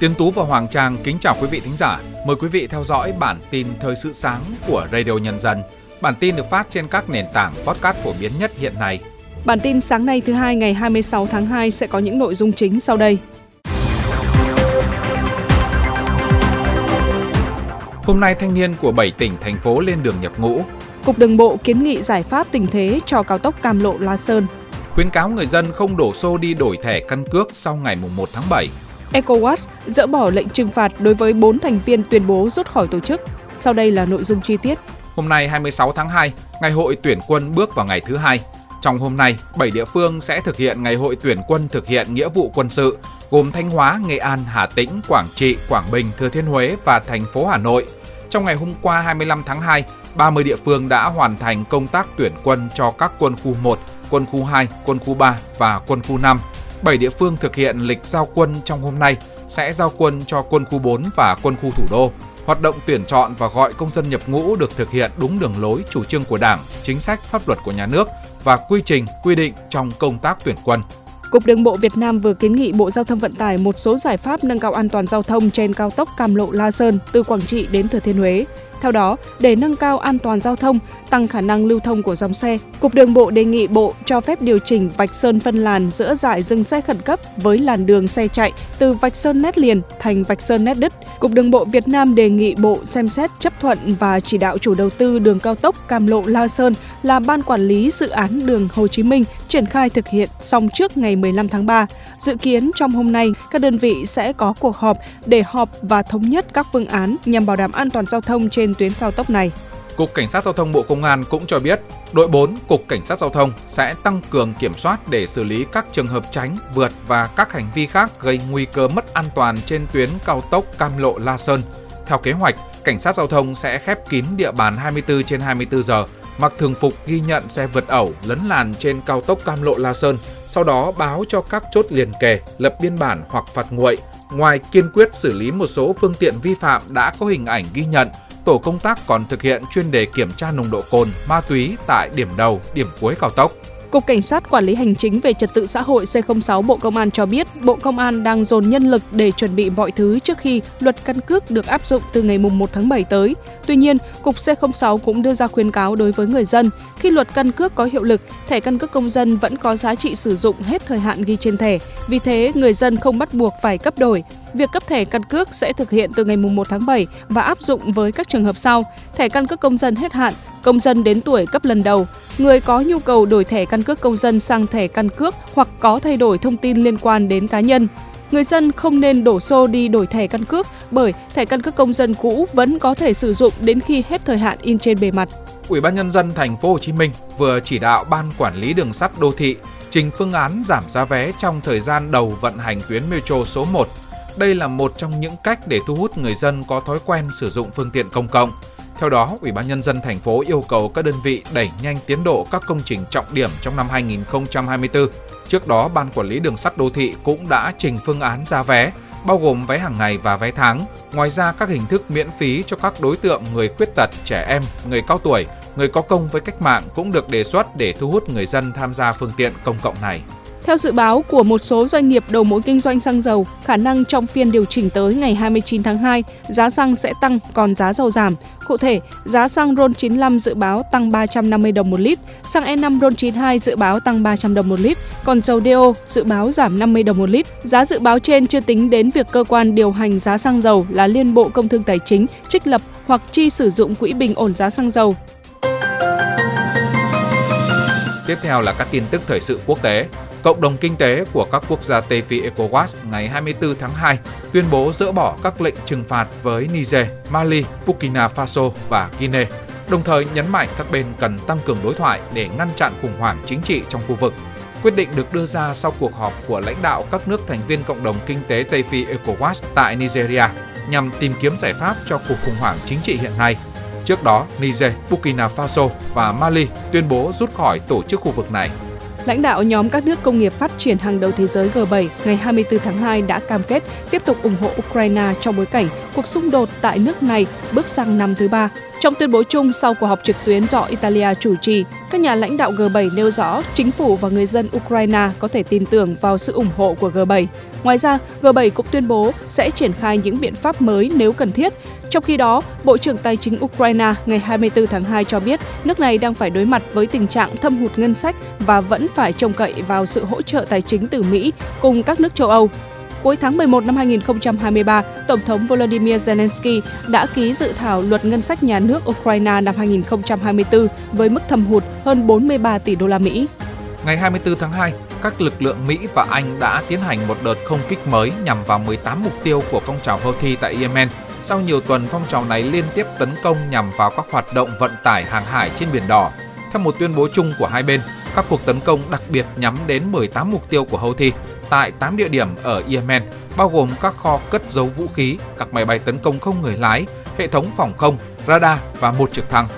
Tiến Tú và Hoàng Trang kính chào quý vị thính giả. Mời quý vị theo dõi bản tin thời sự sáng của Radio Nhân dân. Bản tin được phát trên các nền tảng podcast phổ biến nhất hiện nay. Bản tin sáng nay thứ hai ngày 26 tháng 2 sẽ có những nội dung chính sau đây. Hôm nay thanh niên của 7 tỉnh thành phố lên đường nhập ngũ. Cục Đường bộ kiến nghị giải pháp tình thế cho cao tốc Cam Lộ La Sơn. Khuyến cáo người dân không đổ xô đi đổi thẻ căn cước sau ngày 1 tháng 7. ECOWAS dỡ bỏ lệnh trừng phạt đối với 4 thành viên tuyên bố rút khỏi tổ chức. Sau đây là nội dung chi tiết. Hôm nay 26 tháng 2, ngày hội tuyển quân bước vào ngày thứ hai. Trong hôm nay, 7 địa phương sẽ thực hiện ngày hội tuyển quân thực hiện nghĩa vụ quân sự, gồm Thanh Hóa, Nghệ An, Hà Tĩnh, Quảng Trị, Quảng Bình, Thừa Thiên Huế và thành phố Hà Nội. Trong ngày hôm qua 25 tháng 2, 30 địa phương đã hoàn thành công tác tuyển quân cho các quân khu 1, quân khu 2, quân khu 3 và quân khu 5. 7 địa phương thực hiện lịch giao quân trong hôm nay sẽ giao quân cho quân khu 4 và quân khu thủ đô. Hoạt động tuyển chọn và gọi công dân nhập ngũ được thực hiện đúng đường lối chủ trương của Đảng, chính sách pháp luật của nhà nước và quy trình quy định trong công tác tuyển quân. Cục Đường bộ Việt Nam vừa kiến nghị Bộ Giao thông Vận tải một số giải pháp nâng cao an toàn giao thông trên cao tốc Cam Lộ La Sơn từ Quảng Trị đến Thừa Thiên Huế. Theo đó, để nâng cao an toàn giao thông, tăng khả năng lưu thông của dòng xe, Cục Đường bộ đề nghị Bộ cho phép điều chỉnh vạch sơn phân làn giữa giải dừng xe khẩn cấp với làn đường xe chạy từ vạch sơn nét liền thành vạch sơn nét đứt. Cục Đường bộ Việt Nam đề nghị Bộ xem xét chấp thuận và chỉ đạo chủ đầu tư đường cao tốc Cam Lộ La Sơn là ban quản lý dự án đường Hồ Chí Minh triển khai thực hiện xong trước ngày 15 tháng 3. Dự kiến trong hôm nay, các đơn vị sẽ có cuộc họp để họp và thống nhất các phương án nhằm bảo đảm an toàn giao thông trên tuyến cao tốc này. Cục Cảnh sát Giao thông Bộ Công an cũng cho biết, đội 4 Cục Cảnh sát Giao thông sẽ tăng cường kiểm soát để xử lý các trường hợp tránh, vượt và các hành vi khác gây nguy cơ mất an toàn trên tuyến cao tốc Cam Lộ La Sơn. Theo kế hoạch, Cảnh sát Giao thông sẽ khép kín địa bàn 24 trên 24 giờ, mặc thường phục ghi nhận xe vượt ẩu lấn làn trên cao tốc Cam Lộ La Sơn, sau đó báo cho các chốt liền kề, lập biên bản hoặc phạt nguội. Ngoài kiên quyết xử lý một số phương tiện vi phạm đã có hình ảnh ghi nhận, tổ công tác còn thực hiện chuyên đề kiểm tra nồng độ cồn, ma túy tại điểm đầu, điểm cuối cao tốc. Cục Cảnh sát Quản lý Hành chính về Trật tự xã hội C06 Bộ Công an cho biết, Bộ Công an đang dồn nhân lực để chuẩn bị mọi thứ trước khi luật căn cước được áp dụng từ ngày 1 tháng 7 tới. Tuy nhiên, Cục C06 cũng đưa ra khuyến cáo đối với người dân, khi luật căn cước có hiệu lực, thẻ căn cước công dân vẫn có giá trị sử dụng hết thời hạn ghi trên thẻ. Vì thế, người dân không bắt buộc phải cấp đổi. Việc cấp thẻ căn cước sẽ thực hiện từ ngày 1 tháng 7 và áp dụng với các trường hợp sau. Thẻ căn cước công dân hết hạn, công dân đến tuổi cấp lần đầu, người có nhu cầu đổi thẻ căn cước công dân sang thẻ căn cước hoặc có thay đổi thông tin liên quan đến cá nhân. Người dân không nên đổ xô đi đổi thẻ căn cước bởi thẻ căn cước công dân cũ vẫn có thể sử dụng đến khi hết thời hạn in trên bề mặt. Ủy ban nhân dân thành phố Hồ Chí Minh vừa chỉ đạo ban quản lý đường sắt đô thị trình phương án giảm giá vé trong thời gian đầu vận hành tuyến metro số 1. Đây là một trong những cách để thu hút người dân có thói quen sử dụng phương tiện công cộng. Theo đó, Ủy ban nhân dân thành phố yêu cầu các đơn vị đẩy nhanh tiến độ các công trình trọng điểm trong năm 2024. Trước đó, ban quản lý đường sắt đô thị cũng đã trình phương án giá vé, bao gồm vé hàng ngày và vé tháng. Ngoài ra, các hình thức miễn phí cho các đối tượng người khuyết tật, trẻ em, người cao tuổi, người có công với cách mạng cũng được đề xuất để thu hút người dân tham gia phương tiện công cộng này. Theo dự báo của một số doanh nghiệp đầu mối kinh doanh xăng dầu, khả năng trong phiên điều chỉnh tới ngày 29 tháng 2, giá xăng sẽ tăng còn giá dầu giảm. Cụ thể, giá xăng RON 95 dự báo tăng 350 đồng một lít, xăng E5 RON 92 dự báo tăng 300 đồng một lít, còn dầu DO dự báo giảm 50 đồng một lít. Giá dự báo trên chưa tính đến việc cơ quan điều hành giá xăng dầu là Liên Bộ Công Thương Tài chính trích lập hoặc chi sử dụng quỹ bình ổn giá xăng dầu. Tiếp theo là các tin tức thời sự quốc tế. Cộng đồng kinh tế của các quốc gia Tây Phi ECOWAS ngày 24 tháng 2 tuyên bố dỡ bỏ các lệnh trừng phạt với Niger, Mali, Burkina Faso và Guinea, đồng thời nhấn mạnh các bên cần tăng cường đối thoại để ngăn chặn khủng hoảng chính trị trong khu vực. Quyết định được đưa ra sau cuộc họp của lãnh đạo các nước thành viên Cộng đồng Kinh tế Tây Phi ECOWAS tại Nigeria nhằm tìm kiếm giải pháp cho cuộc khủng hoảng chính trị hiện nay. Trước đó, Niger, Burkina Faso và Mali tuyên bố rút khỏi tổ chức khu vực này. Lãnh đạo nhóm các nước công nghiệp phát triển hàng đầu thế giới G7 ngày 24 tháng 2 đã cam kết tiếp tục ủng hộ Ukraine trong bối cảnh cuộc xung đột tại nước này bước sang năm thứ ba. Trong tuyên bố chung sau cuộc họp trực tuyến do Italia chủ trì, các nhà lãnh đạo G7 nêu rõ chính phủ và người dân Ukraine có thể tin tưởng vào sự ủng hộ của G7. Ngoài ra, G7 cũng tuyên bố sẽ triển khai những biện pháp mới nếu cần thiết. Trong khi đó, Bộ trưởng Tài chính Ukraine ngày 24 tháng 2 cho biết nước này đang phải đối mặt với tình trạng thâm hụt ngân sách và vẫn phải trông cậy vào sự hỗ trợ tài chính từ Mỹ cùng các nước châu Âu. Cuối tháng 11 năm 2023, Tổng thống Volodymyr Zelensky đã ký dự thảo luật ngân sách nhà nước Ukraine năm 2024 với mức thâm hụt hơn 43 tỷ đô la Mỹ. Ngày 24 tháng 2, các lực lượng Mỹ và Anh đã tiến hành một đợt không kích mới nhằm vào 18 mục tiêu của phong trào Houthi tại Yemen. Sau nhiều tuần, phong trào này liên tiếp tấn công nhằm vào các hoạt động vận tải hàng hải trên Biển Đỏ. Theo một tuyên bố chung của hai bên, các cuộc tấn công đặc biệt nhắm đến 18 mục tiêu của Houthi tại 8 địa điểm ở Yemen, bao gồm các kho cất giấu vũ khí, các máy bay tấn công không người lái, hệ thống phòng không, radar và một trực thăng.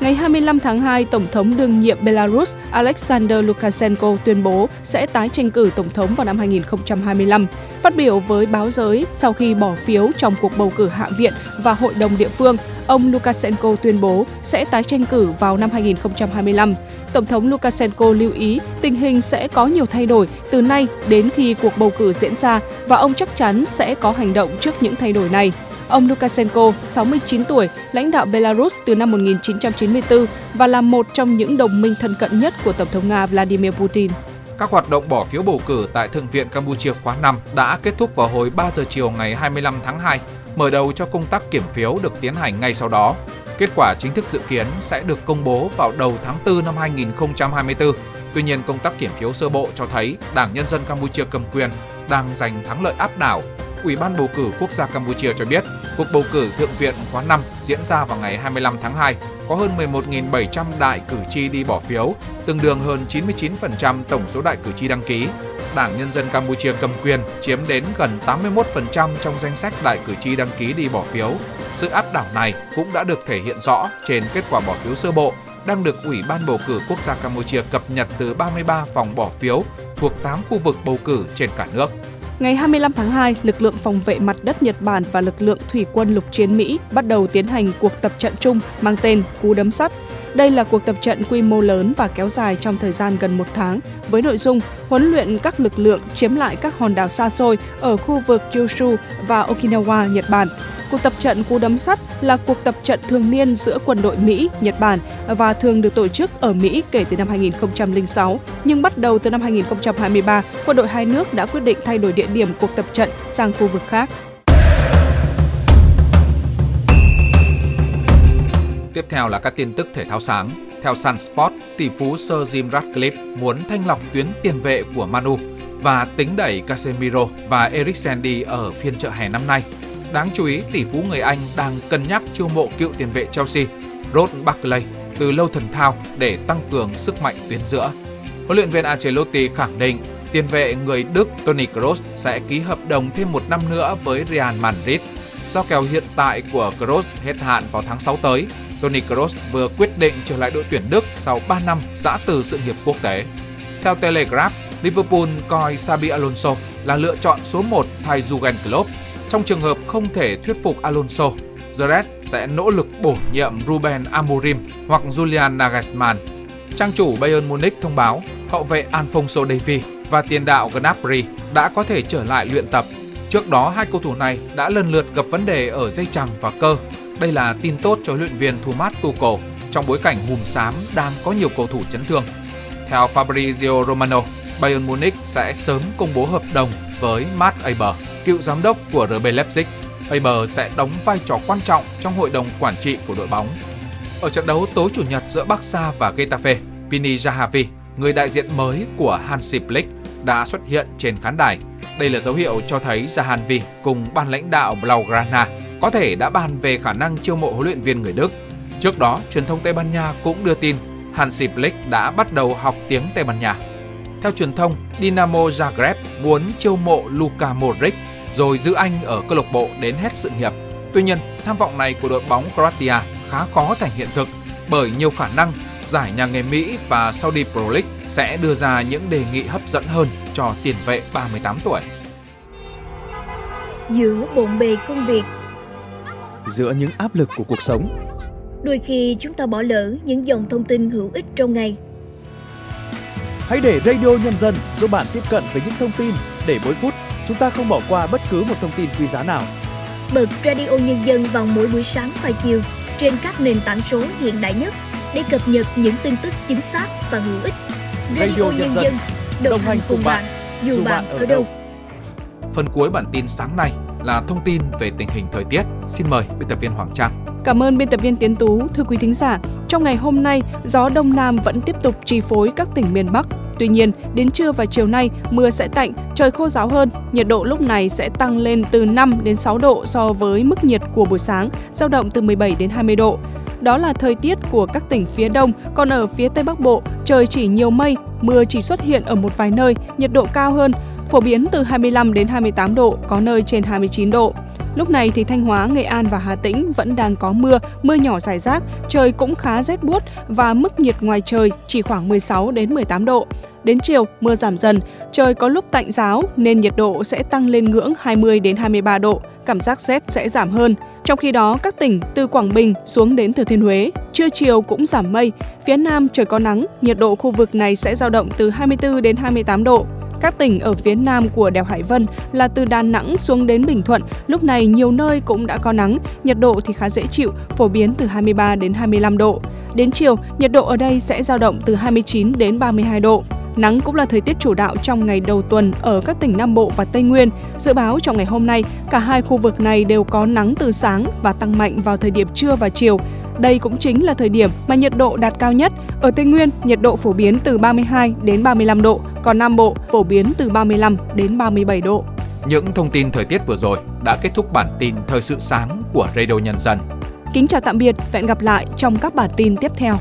Ngày 25 tháng 2, Tổng thống đương nhiệm Belarus Alexander Lukashenko tuyên bố sẽ tái tranh cử Tổng thống vào năm 2025. Phát biểu với báo giới sau khi bỏ phiếu trong cuộc bầu cử Hạ viện và Hội đồng địa phương, ông Lukashenko tuyên bố sẽ tái tranh cử vào năm 2025. Tổng thống Lukashenko lưu ý tình hình sẽ có nhiều thay đổi từ nay đến khi cuộc bầu cử diễn ra và ông chắc chắn sẽ có hành động trước những thay đổi này. Ông Lukashenko, 69 tuổi, lãnh đạo Belarus từ năm 1994 và là một trong những đồng minh thân cận nhất của Tổng thống Nga Vladimir Putin. Các hoạt động bỏ phiếu bầu cử tại Thượng viện Campuchia khóa 5 đã kết thúc vào hồi 3 giờ chiều ngày 25 tháng 2, mở đầu cho công tác kiểm phiếu được tiến hành ngay sau đó. Kết quả chính thức dự kiến sẽ được công bố vào đầu tháng 4 năm 2024. Tuy nhiên, công tác kiểm phiếu sơ bộ cho thấy Đảng Nhân dân Campuchia cầm quyền đang giành thắng lợi áp đảo Ủy ban bầu cử quốc gia Campuchia cho biết, cuộc bầu cử Thượng viện khóa 5 diễn ra vào ngày 25 tháng 2, có hơn 11.700 đại cử tri đi bỏ phiếu, tương đương hơn 99% tổng số đại cử tri đăng ký. Đảng Nhân dân Campuchia cầm quyền chiếm đến gần 81% trong danh sách đại cử tri đăng ký đi bỏ phiếu. Sự áp đảo này cũng đã được thể hiện rõ trên kết quả bỏ phiếu sơ bộ đang được Ủy ban bầu cử quốc gia Campuchia cập nhật từ 33 phòng bỏ phiếu thuộc 8 khu vực bầu cử trên cả nước. Ngày 25 tháng 2, lực lượng phòng vệ mặt đất Nhật Bản và lực lượng thủy quân lục chiến Mỹ bắt đầu tiến hành cuộc tập trận chung mang tên Cú đấm sắt. Đây là cuộc tập trận quy mô lớn và kéo dài trong thời gian gần một tháng, với nội dung huấn luyện các lực lượng chiếm lại các hòn đảo xa xôi ở khu vực Kyushu và Okinawa, Nhật Bản, Cuộc tập trận Cú đấm sắt là cuộc tập trận thường niên giữa quân đội Mỹ, Nhật Bản và thường được tổ chức ở Mỹ kể từ năm 2006. Nhưng bắt đầu từ năm 2023, quân đội hai nước đã quyết định thay đổi địa điểm cuộc tập trận sang khu vực khác. Tiếp theo là các tin tức thể thao sáng. Theo Sun Sport, tỷ phú Sir Jim Ratcliffe muốn thanh lọc tuyến tiền vệ của Manu và tính đẩy Casemiro và Eriksen đi ở phiên chợ hè năm nay Đáng chú ý, tỷ phú người Anh đang cân nhắc chiêu mộ cựu tiền vệ Chelsea Rod Barkley từ lâu thần thao để tăng cường sức mạnh tuyến giữa. Huấn luyện viên Ancelotti khẳng định tiền vệ người Đức Toni Kroos sẽ ký hợp đồng thêm một năm nữa với Real Madrid. Do kèo hiện tại của Kroos hết hạn vào tháng 6 tới, Toni Kroos vừa quyết định trở lại đội tuyển Đức sau 3 năm giã từ sự nghiệp quốc tế. Theo Telegraph, Liverpool coi Xabi Alonso là lựa chọn số 1 thay Jurgen Klopp trong trường hợp không thể thuyết phục Alonso, Jerez sẽ nỗ lực bổ nhiệm Ruben Amorim hoặc Julian Nagelsmann. Trang chủ Bayern Munich thông báo hậu vệ Alfonso Davies và tiền đạo Gnabry đã có thể trở lại luyện tập. Trước đó, hai cầu thủ này đã lần lượt gặp vấn đề ở dây chằng và cơ. Đây là tin tốt cho luyện viên Thomas Tuchel trong bối cảnh hùm xám đang có nhiều cầu thủ chấn thương. Theo Fabrizio Romano, Bayern Munich sẽ sớm công bố hợp đồng với Matt Eber cựu giám đốc của RB Leipzig, Faber sẽ đóng vai trò quan trọng trong hội đồng quản trị của đội bóng. Ở trận đấu tối chủ nhật giữa Barca và Getafe, Pini Jahavi, người đại diện mới của Hansi Flick, đã xuất hiện trên khán đài. Đây là dấu hiệu cho thấy Zahavi cùng ban lãnh đạo Blaugrana có thể đã bàn về khả năng chiêu mộ huấn luyện viên người Đức. Trước đó, truyền thông Tây Ban Nha cũng đưa tin Hansi Flick đã bắt đầu học tiếng Tây Ban Nha. Theo truyền thông, Dinamo Zagreb muốn chiêu mộ Luka Modric rồi giữ anh ở câu lạc bộ đến hết sự nghiệp. Tuy nhiên, tham vọng này của đội bóng Croatia khá khó thành hiện thực bởi nhiều khả năng giải nhà nghề Mỹ và Saudi Pro League sẽ đưa ra những đề nghị hấp dẫn hơn cho tiền vệ 38 tuổi. Giữa bộn bề công việc Giữa những áp lực của cuộc sống Đôi khi chúng ta bỏ lỡ những dòng thông tin hữu ích trong ngày. Hãy để Radio Nhân dân giúp bạn tiếp cận với những thông tin để mỗi phút chúng ta không bỏ qua bất cứ một thông tin quý giá nào. Bật Radio Nhân dân vào mỗi buổi sáng và chiều trên các nền tảng số hiện đại nhất để cập nhật những tin tức chính xác và hữu ích. Radio, Radio Nhân, dân, đồng, đồng hành cùng bạn, dù bạn ở đâu. Phần cuối bản tin sáng nay là thông tin về tình hình thời tiết. Xin mời biên tập viên Hoàng Trang. Cảm ơn biên tập viên Tiến Tú. Thưa quý thính giả, trong ngày hôm nay, gió đông nam vẫn tiếp tục chi phối các tỉnh miền Bắc. Tuy nhiên, đến trưa và chiều nay, mưa sẽ tạnh, trời khô ráo hơn, nhiệt độ lúc này sẽ tăng lên từ 5 đến 6 độ so với mức nhiệt của buổi sáng, dao động từ 17 đến 20 độ. Đó là thời tiết của các tỉnh phía Đông, còn ở phía Tây Bắc Bộ, trời chỉ nhiều mây, mưa chỉ xuất hiện ở một vài nơi, nhiệt độ cao hơn, phổ biến từ 25 đến 28 độ, có nơi trên 29 độ. Lúc này thì Thanh Hóa, Nghệ An và Hà Tĩnh vẫn đang có mưa, mưa nhỏ rải rác, trời cũng khá rét buốt và mức nhiệt ngoài trời chỉ khoảng 16 đến 18 độ. Đến chiều, mưa giảm dần, trời có lúc tạnh giáo nên nhiệt độ sẽ tăng lên ngưỡng 20 đến 23 độ, cảm giác rét sẽ giảm hơn. Trong khi đó, các tỉnh từ Quảng Bình xuống đến Thừa Thiên Huế, trưa chiều cũng giảm mây, phía Nam trời có nắng, nhiệt độ khu vực này sẽ dao động từ 24 đến 28 độ. Các tỉnh ở phía nam của đèo Hải Vân là từ Đà Nẵng xuống đến Bình Thuận, lúc này nhiều nơi cũng đã có nắng, nhiệt độ thì khá dễ chịu, phổ biến từ 23 đến 25 độ. Đến chiều, nhiệt độ ở đây sẽ dao động từ 29 đến 32 độ. Nắng cũng là thời tiết chủ đạo trong ngày đầu tuần ở các tỉnh Nam Bộ và Tây Nguyên. Dự báo trong ngày hôm nay, cả hai khu vực này đều có nắng từ sáng và tăng mạnh vào thời điểm trưa và chiều. Đây cũng chính là thời điểm mà nhiệt độ đạt cao nhất. Ở Tây Nguyên, nhiệt độ phổ biến từ 32 đến 35 độ, còn Nam Bộ phổ biến từ 35 đến 37 độ. Những thông tin thời tiết vừa rồi đã kết thúc bản tin thời sự sáng của Radio Nhân dân. Kính chào tạm biệt và hẹn gặp lại trong các bản tin tiếp theo.